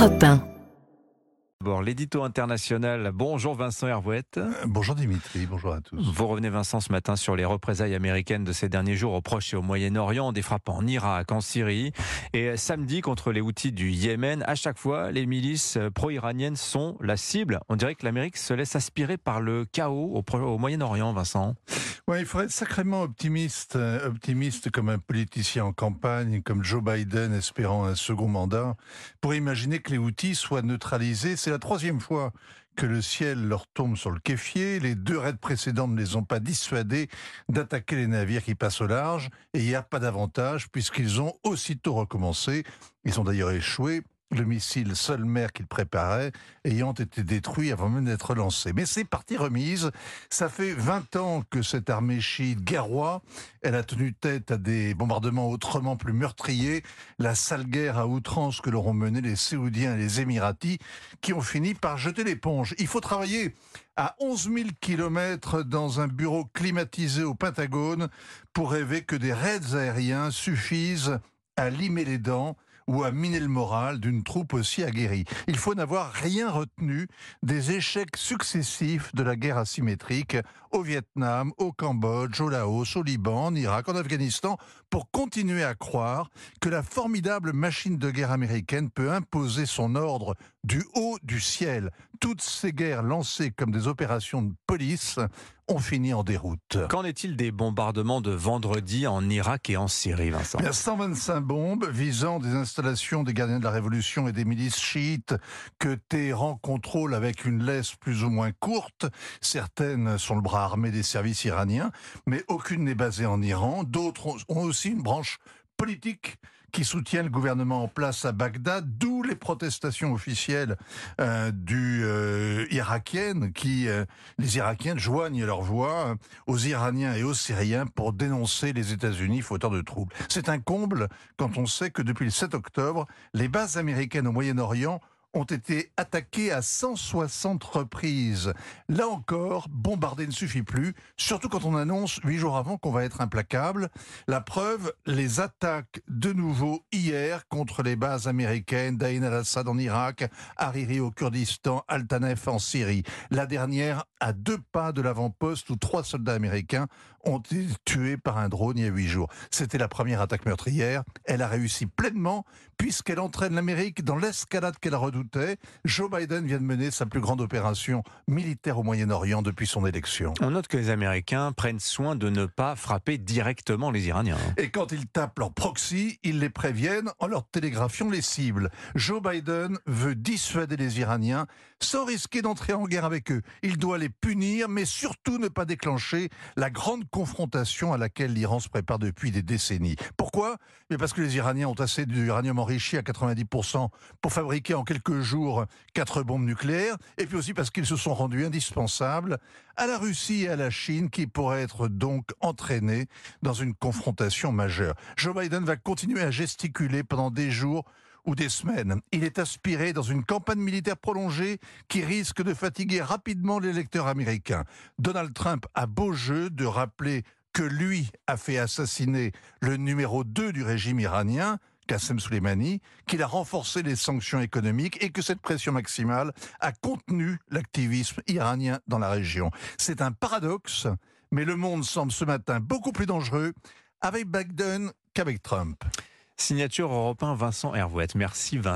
Europe 1. D'abord, l'édito international. Bonjour Vincent Hervouette. Euh, Bonjour Dimitri, bonjour à tous. Vous revenez Vincent ce matin sur les représailles américaines de ces derniers jours au Proche et au Moyen-Orient, des frappes en Irak, en Syrie et samedi contre les outils du Yémen. À chaque fois, les milices pro-iraniennes sont la cible. On dirait que l'Amérique se laisse aspirer par le chaos au, au Moyen-Orient, Vincent. Il faudrait être sacrément optimiste, euh, optimiste comme un politicien en campagne, comme Joe Biden espérant un second mandat, pour imaginer que les outils soient neutralisés. C'est la troisième fois que le ciel leur tombe sur le kéfier. Les deux raids précédents ne les ont pas dissuadés d'attaquer les navires qui passent au large. Et il n'y a pas d'avantage puisqu'ils ont aussitôt recommencé. Ils ont d'ailleurs échoué le missile Solmer qu'il préparait ayant été détruit avant même d'être lancé. Mais c'est partie remise. Ça fait 20 ans que cette armée chiite guerroie, elle a tenu tête à des bombardements autrement plus meurtriers, la sale guerre à outrance que leur ont mené les Séoudiens et les Émiratis, qui ont fini par jeter l'éponge. Il faut travailler à 11 000 kilomètres dans un bureau climatisé au Pentagone pour rêver que des raids aériens suffisent à limer les dents ou à miner le moral d'une troupe aussi aguerrie. Il faut n'avoir rien retenu des échecs successifs de la guerre asymétrique au Vietnam, au Cambodge, au Laos, au Liban, en Irak, en Afghanistan, pour continuer à croire que la formidable machine de guerre américaine peut imposer son ordre du haut du ciel. Toutes ces guerres lancées comme des opérations de police ont fini en déroute. Qu'en est-il des bombardements de vendredi en Irak et en Syrie, Vincent Il y a 125 bombes visant des installations des gardiens de la Révolution et des milices chiites que Téhéran contrôle avec une laisse plus ou moins courte. Certaines sont le bras armé des services iraniens, mais aucune n'est basée en Iran. D'autres ont aussi une branche politique qui soutient le gouvernement en place à Bagdad, d'où les protestations officielles euh, du euh, irakiennes, qui euh, les Irakiennes joignent leur voix aux Iraniens et aux Syriens pour dénoncer les États-Unis fauteurs de troubles. C'est un comble quand on sait que depuis le 7 octobre, les bases américaines au Moyen-Orient ont été attaqués à 160 reprises. Là encore, bombarder ne suffit plus, surtout quand on annonce huit jours avant qu'on va être implacable. La preuve, les attaques de nouveau hier contre les bases américaines d'Ain al-Assad en Irak, Hariri au Kurdistan, Al-Tanef en Syrie. La dernière à deux pas de l'avant-poste où trois soldats américains ont été tués par un drone il y a huit jours. C'était la première attaque meurtrière. Elle a réussi pleinement puisqu'elle entraîne l'Amérique dans l'escalade qu'elle a Joe Biden vient de mener sa plus grande opération militaire au Moyen-Orient depuis son élection. On note que les Américains prennent soin de ne pas frapper directement les Iraniens. Et quand ils tapent leur proxy, ils les préviennent en leur télégraphiant les cibles. Joe Biden veut dissuader les Iraniens sans risquer d'entrer en guerre avec eux. Il doit les punir, mais surtout ne pas déclencher la grande confrontation à laquelle l'Iran se prépare depuis des décennies. Pourquoi? Mais Parce que les Iraniens ont assez d'uranium enrichi à 90% pour fabriquer en quelques jours quatre bombes nucléaires, et puis aussi parce qu'ils se sont rendus indispensables à la Russie et à la Chine, qui pourraient être donc entraînés dans une confrontation majeure. Joe Biden va continuer à gesticuler pendant des jours ou des semaines. Il est aspiré dans une campagne militaire prolongée qui risque de fatiguer rapidement l'électeur américain. Donald Trump a beau jeu de rappeler que lui a fait assassiner le numéro 2 du régime iranien, Qassem Soleimani, qu'il a renforcé les sanctions économiques et que cette pression maximale a contenu l'activisme iranien dans la région. C'est un paradoxe, mais le monde semble ce matin beaucoup plus dangereux avec Biden qu'avec Trump. Signature européen Vincent Hervouette. Merci Vincent.